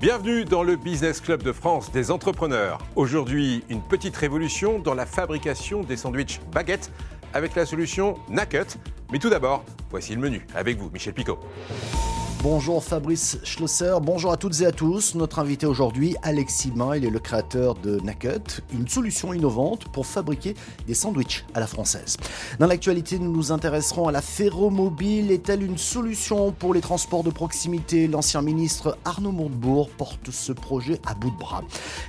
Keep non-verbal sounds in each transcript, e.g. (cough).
Bienvenue dans le Business Club de France des entrepreneurs. Aujourd'hui, une petite révolution dans la fabrication des sandwichs baguettes avec la solution Nakut. Mais tout d'abord, voici le menu avec vous, Michel Picot. Bonjour Fabrice Schlosser, bonjour à toutes et à tous. Notre invité aujourd'hui, Alexis Bain, il est le créateur de Nakut, une solution innovante pour fabriquer des sandwichs à la française. Dans l'actualité, nous nous intéresserons à la ferromobile. Est-elle une solution pour les transports de proximité? L'ancien ministre Arnaud Montebourg porte ce projet à bout de bras.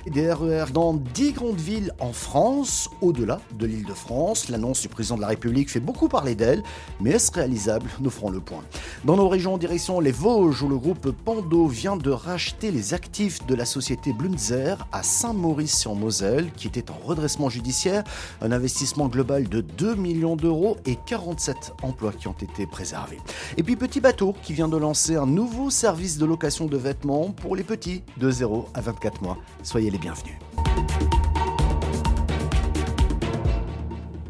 Des RER e dans 10 grandes villes en France, au-delà de l'île de France. L'annonce du président de la République fait beaucoup parler d'elle, mais est-ce réalisable? Nous ferons le point. Dans nos régions, en direction les Vosges, où le groupe Pando vient de racheter les actifs de la société Blunzer à Saint-Maurice-sur-Moselle, qui était en redressement judiciaire. Un investissement global de 2 millions d'euros et 47 emplois qui ont été préservés. Et puis Petit Bateau, qui vient de lancer un nouveau service de location de vêtements pour les petits de 0 à 24 mois. Soyez les bienvenus.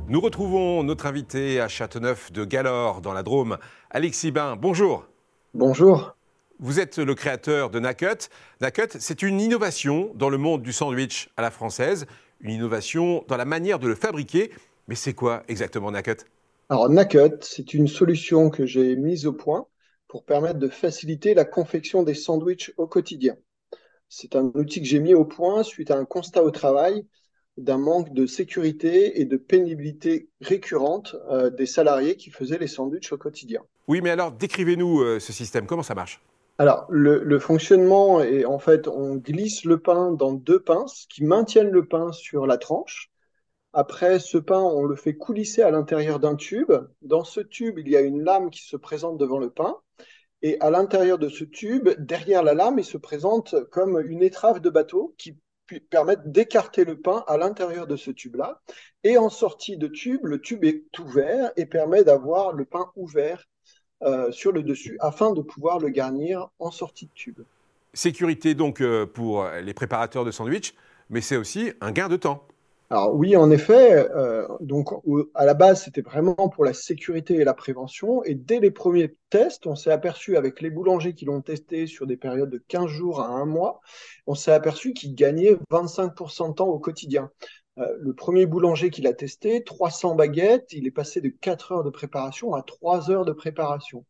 Nous retrouvons notre invité à Châteauneuf de Galore, dans la Drôme, Alexis Bain. Bonjour. Bonjour. Vous êtes le créateur de Nakut. Nakut, c'est une innovation dans le monde du sandwich à la française, une innovation dans la manière de le fabriquer. Mais c'est quoi exactement Nakut? Alors Nakut, c'est une solution que j'ai mise au point pour permettre de faciliter la confection des sandwichs au quotidien. C'est un outil que j'ai mis au point suite à un constat au travail d'un manque de sécurité et de pénibilité récurrente euh, des salariés qui faisaient les sandwichs au quotidien. Oui, mais alors décrivez-nous euh, ce système, comment ça marche? Alors, le, fonctionnement est en fait, on glisse le pain dans deux pinces qui maintiennent le pain sur la tranche. Après, ce pain, on le fait coulisser à l'intérieur d'un tube. Dans ce tube, il y a une lame qui se présente devant le pain. Et à l'intérieur de ce tube, derrière la lame, il se présente comme une étrave de bateau qui permettent d'écarter le pain à l'intérieur de ce tube-là. Et en sortie de tube, le tube est ouvert et permet d'avoir le pain ouvert euh, sur le dessus afin de pouvoir le garnir en sortie de tube. Sécurité donc euh, pour les préparateurs de sandwich, mais c'est aussi un gain de temps. Alors oui, en effet, euh, donc à la base, c'était vraiment pour la sécurité et la prévention. Et dès les premiers tests, on s'est aperçu avec les boulangers qui l'ont testé sur des périodes de 15 jours à un mois, on s'est aperçu qu'ils gagnaient 25% de temps au quotidien. Euh, le premier boulanger qui l'a testé, 300 baguettes, il est passé de 4 heures de préparation à 3 heures de préparation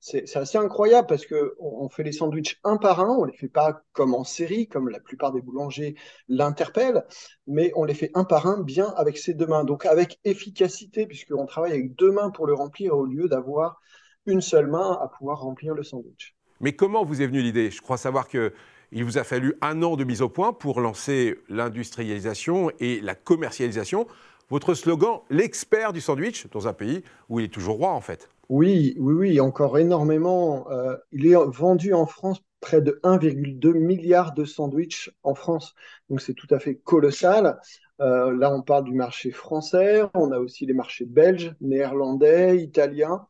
c'est assez incroyable parce que on, fait les sandwichs un par un, on les fait pas comme en série, comme la plupart des boulangers l'interpellent, mais on les fait un par un bien avec ses deux mains, donc avec efficacité puisqu'on travaille avec deux mains pour le remplir au lieu d'avoir une seule main à pouvoir remplir le sandwich. Mais comment vous est venue l'idée? Je crois savoir que il vous a fallu un an de mise au point pour lancer l'industrialisation et la commercialisation. Votre slogan, l'expert du sandwich, dans un pays où il est toujours roi en fait. Oui, oui, oui, encore énormément. Euh, il est vendu en France près de 1,2 milliard de sandwichs en France. Donc c'est tout à fait colossal. Euh, là, on parle du marché français, on a aussi les marchés belges, néerlandais, italiens,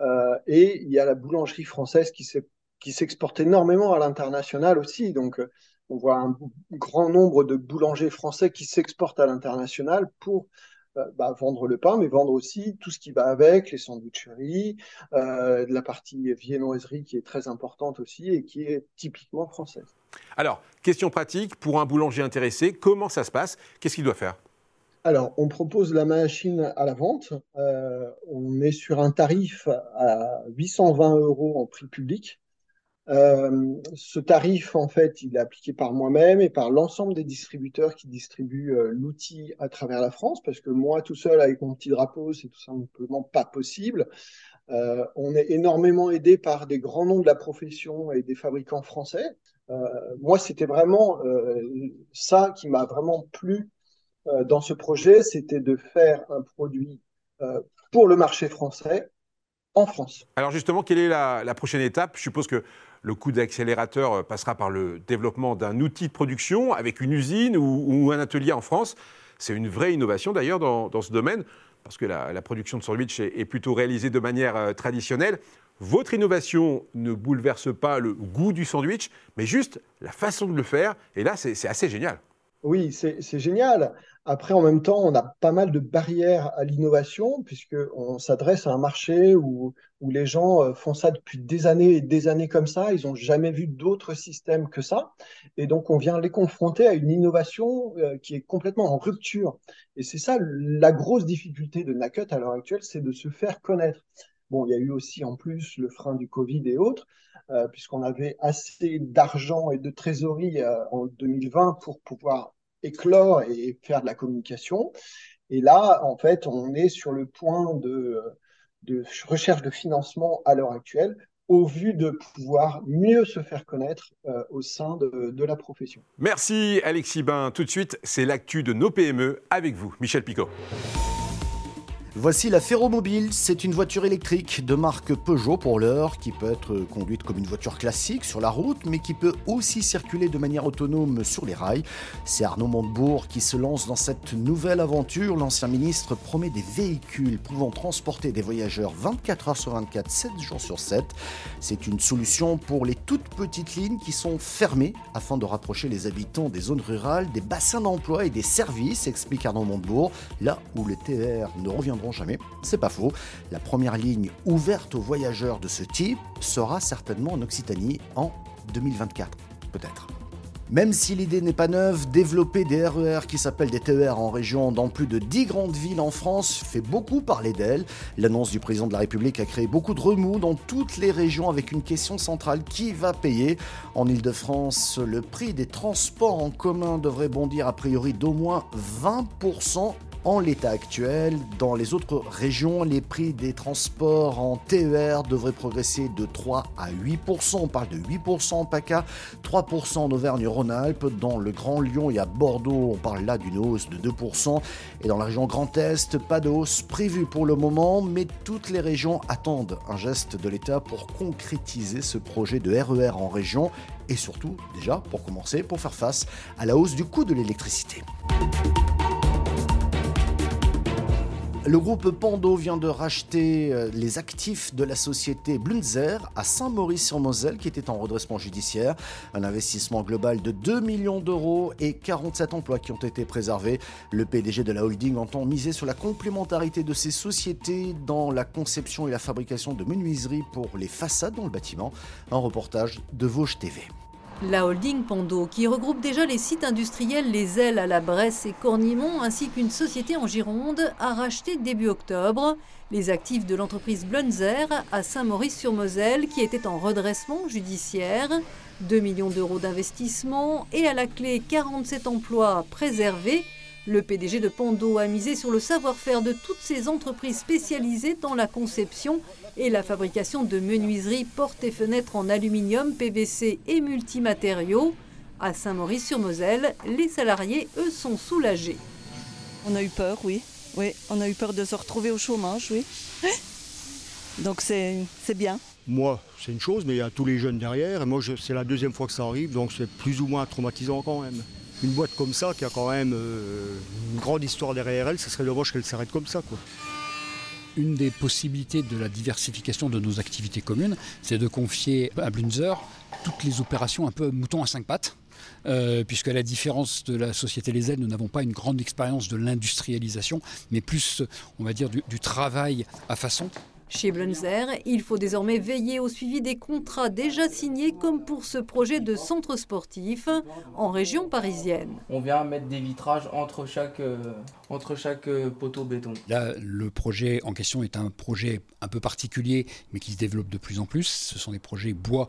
euh, et il y a la boulangerie française qui s'exporte énormément à l'international aussi. Donc on voit un grand nombre de boulangers français qui s'exportent à l'international pour bah, vendre le pain, mais vendre aussi tout ce qui va avec, les sandwicheries, euh, la partie viennoiserie qui est très importante aussi et qui est typiquement française. Alors, question pratique, pour un boulanger intéressé, comment ça se passe? Qu'est-ce qu'il doit faire? Alors, on propose la machine à la vente. Euh, on est sur un tarif à 820 euros en prix public. Euh, ce tarif, en fait, il est appliqué par moi-même et par l'ensemble des distributeurs qui distribuent euh, l'outil à travers la France, parce que moi, tout seul, avec mon petit drapeau, c'est tout simplement pas possible. Euh, on est énormément aidé par des grands noms de la profession et des fabricants français. moi, c'était vraiment ça qui m'a vraiment plu dans ce projet, c'était de faire un produit pour le marché français en France. Alors justement, quelle est la, la prochaine étape? Je suppose que le coup d'accélérateur euh, passera par le développement d'un outil de production avec une usine ou, un atelier en France. C'est une vraie innovation d'ailleurs dans, ce domaine, parce que la, production de sandwich est, plutôt réalisée de manière euh, traditionnelle. Votre innovation ne bouleverse pas le goût du sandwich, mais juste la façon de le faire. Et là, c'est assez génial. Oui, c'est génial. Après, en même temps, on a pas mal de barrières à l'innovation, puisqu'on s'adresse à un marché où, les gens euh, font ça depuis des années et des années comme ça. Ils n'ont jamais vu d'autres systèmes que ça. Et donc, on vient les confronter à une innovation euh, qui est complètement en rupture. Et c'est ça la grosse difficulté de Nakut à l'heure actuelle, c'est de se faire connaître. Bon, il y a eu aussi en plus le frein du Covid et autres, euh, puisqu'on avait assez d'argent et de trésorerie en 2020 pour pouvoir éclore et faire de la communication. Et là, en fait, on est sur le point de, de recherche de financement à l'heure actuelle au vu de pouvoir mieux se faire connaître euh, au sein de, de, la profession. Merci Alexis Bain. Tout de suite, c'est l'actu de nos PME avec vous, Michel Picot. Voici la Ferromobile, c'est une voiture électrique de marque Peugeot pour l'heure qui peut être conduite comme une voiture classique sur la route mais qui peut aussi circuler de manière autonome sur les rails. C'est Arnaud Montebourg qui se lance dans cette nouvelle aventure. L'ancien ministre promet des véhicules pouvant transporter des voyageurs 24 heures sur 24, 7 jours sur 7. C'est une solution pour les toutes petites lignes qui sont fermées afin de rapprocher les habitants des zones rurales, des bassins d'emploi et des services, explique Arnaud Montebourg, là où les TER ne reviendront jamais. C'est pas faux. La première ligne ouverte aux voyageurs de ce type sera certainement en Occitanie en 2024, peut-être. Même si l'idée n'est pas neuve, développer des RER e qui s'appellent des TER en région dans plus de 10 grandes villes en France fait beaucoup parler d'elle. L'annonce du président de la République a créé beaucoup de remous dans toutes les régions avec une question centrale qui va payer? En Ile-de-France, le prix des transports en commun devrait bondir a priori d'au moins 20% en l'état actuel. Dans les autres régions, les prix des transports en TER devraient progresser de 3 à 8%. On parle de 8% en PACA, 3% en Auvergne-Rhône-Alpes. Dans le Grand Lyon et à Bordeaux, on parle là d'une hausse de 2%. Et dans la région Grand Est, pas de hausse prévue pour le moment, mais toutes les régions attendent un geste de l'État pour concrétiser ce projet de RER e en région et surtout, déjà, pour commencer, pour faire face à la hausse du coût de l'électricité. Le groupe Pando vient de racheter euh, les actifs de la société Blunzer à Saint-Maurice-sur-Moselle qui était en redressement judiciaire. Un investissement global de 2 millions d'euros et 47 emplois qui ont été préservés. Le PDG de la holding entend miser sur la complémentarité de ces sociétés dans la conception et la fabrication de menuiseries pour les façades dans le bâtiment. Un reportage de Vosges TV. La holding Pando, qui regroupe déjà les sites industriels Les Ailes à la Bresse et Cornimont, ainsi qu'une société en Gironde, a racheté début octobre les actifs de l'entreprise Blunzer à Saint-Maurice-sur-Moselle, qui était en redressement judiciaire. 2 millions d'euros d'investissement et à la clé 47 emplois préservés le PDG de Pando a misé sur le savoir-faire de toutes ces entreprises spécialisées dans la conception et la fabrication de menuiseries, portes et fenêtres en aluminium, PVC et multimatériaux. À Saint-Maurice-sur-Moselle, les salariés, eux, sont soulagés. On a eu peur, oui. Oui, on a eu peur de se retrouver au chômage, oui. (laughs) Donc c'est bien. Moi, c'est une chose, mais il y a tous les jeunes derrière. Et moi, c'est la deuxième fois que ça arrive, donc c'est plus ou moins traumatisant quand même une boîte comme ça qui a quand même euh, une grande histoire derrière elle, ça serait dommage qu'elle s'arrête comme ça. Une des possibilités de la diversification de nos activités communes, c'est de confier à Blunzer toutes les opérations un peu mouton à cinq pattes. Euh, puisque à la différence de la société Les Ailes, nous n'avons pas une grande expérience de l'industrialisation, mais plus, on va dire, du travail à façon. Chez Blunzer, il faut désormais veiller au suivi des contrats déjà signés comme pour ce projet de centre sportif en région parisienne. On vient mettre des vitrages entre chaque, euh, entre chaque euh, poteau béton. Là, le projet en question est un projet un peu particulier mais qui se développe de plus en plus. Ce sont des projets bois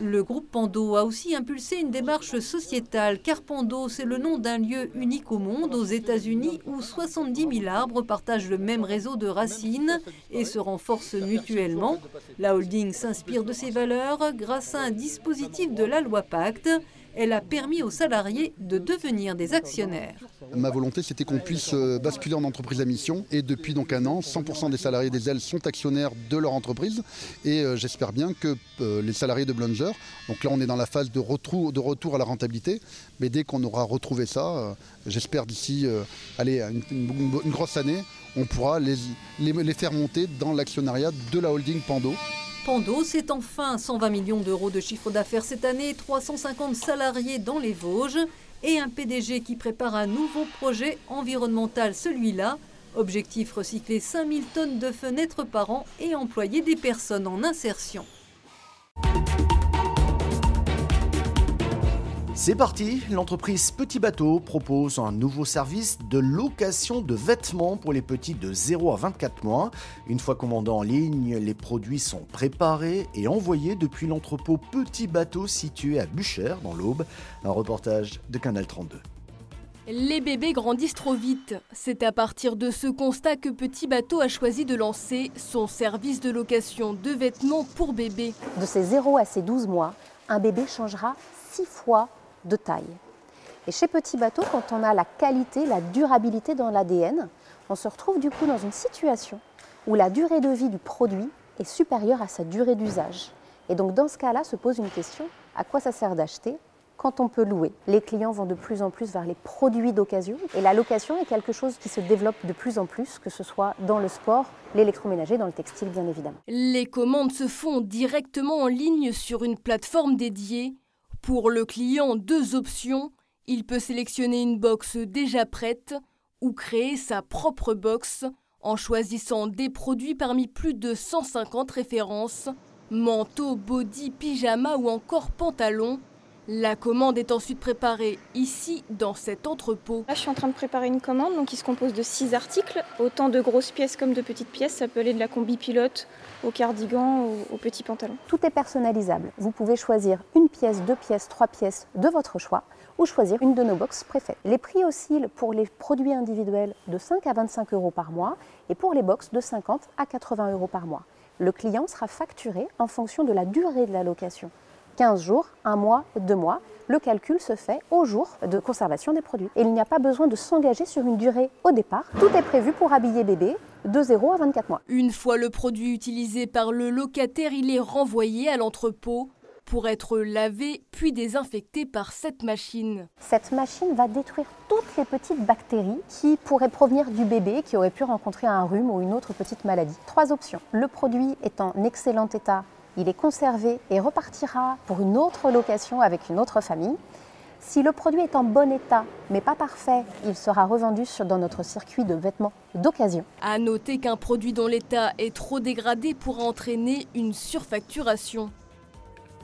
Le groupe Pando a aussi impulsé une démarche sociétale, car Pando, c'est le nom d'un lieu unique au monde, aux États-Unis, où 70 000 arbres partagent le même réseau de racines et se renforcent mutuellement. La holding s'inspire de ces valeurs grâce à un dispositif de la loi Pacte elle a permis aux salariés de devenir des actionnaires. Ma volonté, c'était qu'on puisse euh, basculer en entreprise à mission. Et depuis donc un an, 100% des salariés des ailes sont actionnaires de leur entreprise. Et euh, j'espère bien que euh, les salariés de Blunger, donc là on est dans la phase de retour, à la rentabilité, mais dès qu'on aura retrouvé ça, j'espère d'ici une, grosse année, on pourra les, les faire monter dans l'actionnariat de la holding Pando. Pando, c'est enfin 120 millions d'euros de chiffre d'affaires cette année, 350 salariés dans les Vosges. et un PDG qui prépare un nouveau projet environnemental, celui-là. Objectif recycler 5000 tonnes de fenêtres par an et employer des personnes en insertion. C'est parti, l'entreprise Petit Bateau propose un nouveau service de location de vêtements pour les petits de 0 à 24 mois. Une fois commandés en ligne, les produits sont préparés et envoyés depuis l'entrepôt Petit Bateau situé à Buchères dans l'Aube. Un reportage de Canal 32. Les bébés grandissent trop vite. C'est à partir de ce constat que Petit Bateau a choisi de lancer son service de location de vêtements pour bébés. De ses 0 à ses 12 mois, un bébé changera 6 fois de taille. Et chez Petit Bateau, quand on a la qualité, la durabilité dans l'ADN, on se retrouve du coup dans une situation où la durée de vie du produit est supérieure à sa durée d'usage. Et donc dans ce cas-là se pose une question, à quoi ça sert d'acheter quand on peut louer? Les clients vont de plus en plus vers les produits d'occasion et la location est quelque chose qui se développe de plus en plus, que ce soit dans le sport, l'électroménager, dans le textile bien évidemment. Les commandes se font directement en ligne sur une plateforme dédiée pour le client, deux options. Il peut sélectionner une box déjà prête ou créer sa propre box en choisissant des produits parmi plus de 150 références, manteau, body, pyjama ou encore pantalon. La commande est ensuite préparée ici, dans cet entrepôt. Là, je suis en train de préparer une commande donc qui se compose de six articles, autant de grosses pièces comme de petites pièces. Ça peut aller de la combi pilote au cardigan, au, au petit pantalon. Tout est personnalisable. Vous pouvez choisir une pièce, deux pièces, trois pièces de votre choix ou choisir une de nos boxes préfaites. Les prix oscillent pour les produits individuels de 5 à 25 euros par mois et pour les boxes de 50 à 80 euros par mois. Le client sera facturé en fonction de la durée de la location. 15 jours, 1 mois, 2 mois, le calcul se fait au jour de conservation des produits. Et il n'y a pas besoin de s'engager sur une durée au départ. Tout est prévu pour habiller bébé de 0 à 24 mois. Une fois le produit utilisé par le locataire, il est renvoyé à l'entrepôt pour être lavé puis désinfecté par cette machine. Cette machine va détruire toutes les petites bactéries qui pourraient provenir du bébé qui aurait pu rencontrer un rhume ou une autre petite maladie. Trois options. Le produit est en excellent état il est conservé et repartira pour une autre location avec une autre famille. Si le produit est en bon état, mais pas parfait, il sera revendu dans notre circuit de vêtements d'occasion. À noter qu'un produit dont l'état est trop dégradé pourra entraîner une surfacturation.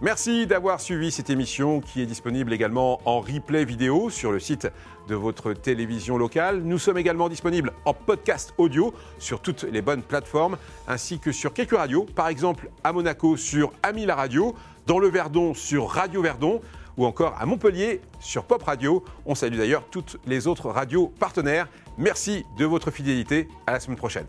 Merci d'avoir suivi cette émission qui est disponible également en replay vidéo sur le site de votre télévision locale. Nous sommes également disponibles en podcast audio sur toutes les bonnes plateformes ainsi que sur quelques radios, par exemple à Monaco sur Ami la radio, dans le Verdon sur Radio Verdon ou encore à Montpellier sur Pop Radio. On salue d'ailleurs toutes les autres radios partenaires. Merci de votre fidélité. À la semaine prochaine.